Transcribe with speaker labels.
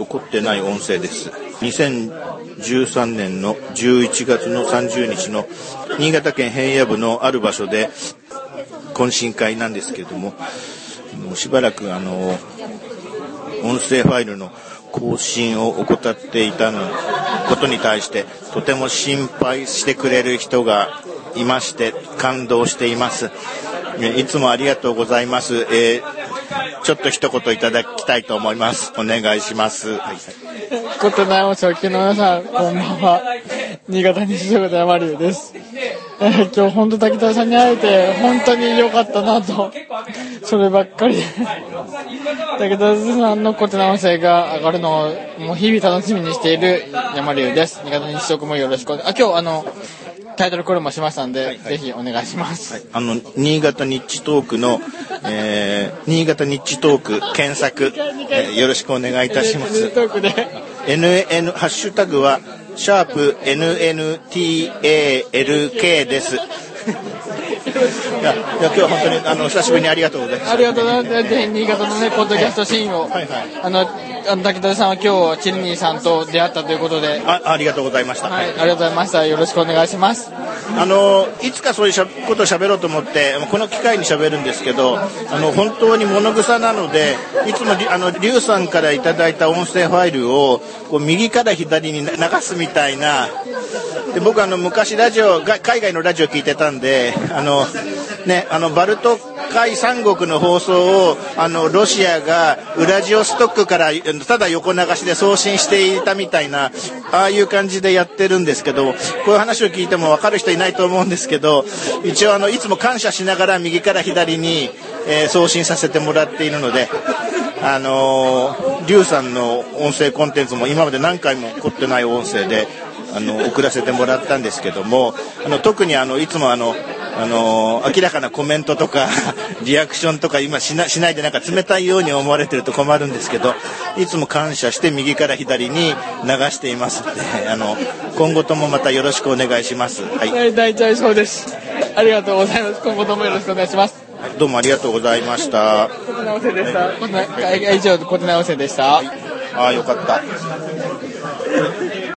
Speaker 1: と凝ってない音声です。2013年の11月の30日の新潟県平野部のある場所で懇親会なんですけれども、もうしばらくあの、音声ファイルの更新を怠っていたのことに対してとても心配してくれる人がいまして感動しています。いつもありがとうございます。えーちょっと一言いただきたいと思います。お願いします。はい、
Speaker 2: ことなお正気の皆さん、こんばんは。新潟西食で山流です。えー、今日本当滝田さんに会えて、本当に良かったなと、そればっかりで。滝田さんのコテナ音声が上がるのを、もう日々楽しみにしている山流です。新潟西食もよろしくお願い。あ、今日あの、タイトルコールもしましたんで、はいはい、ぜひお願いします。はい、
Speaker 1: あの、新潟ニッチトークの、えー、新潟ニッチトーク検索、えー、よろしくお願いいたします。NN、ハッシュタグは、シャープ NNTALK です。いや、いや今日は本当にあの久しぶりにありがとうございます。
Speaker 2: ありがとうございます。ぜひ新潟のねポッドキャストシーンを、はいはい、あのあの滝田さんは今日チルニーさんと出会ったということで、
Speaker 1: あありがとうございました。
Speaker 2: はい、ありがとうございました。よろしくお願いします。
Speaker 1: あのいつかそういうことをしゃべろうと思ってこの機会にしゃべるんですけど、あの本当に物臭なのでいつもあのリュウさんからいただいた音声ファイルをこう右から左に流すみたいな。で僕あの昔ラジオ海外のラジオ聞いてたんであのねあのバルト海三国の放送をあのロシアがウラジオストックからただ横流しで送信していたみたいなああいう感じでやってるんですけどこういう話を聞いても分かる人いないと思うんですけど一応あのいつも感謝しながら右から左に、えー、送信させてもらっているので。あのー、リュウさんの音声コンテンツも今まで何回も凝ってない音声であの送らせてもらったんですけどもあの特にあのいつもあのあの明らかなコメントとか リアクションとか今しなしないでなんか冷たいように思われてると困るんですけどいつも感謝して右から左に流していますのであの今後ともまたよろしくお願いします。
Speaker 2: はい、大体そうですありがとうございます今後ともよろしくお願いします。
Speaker 1: どうもありがとうございました。
Speaker 2: 小手直せでした。以上、小手直せでした。
Speaker 1: ああ、よかった。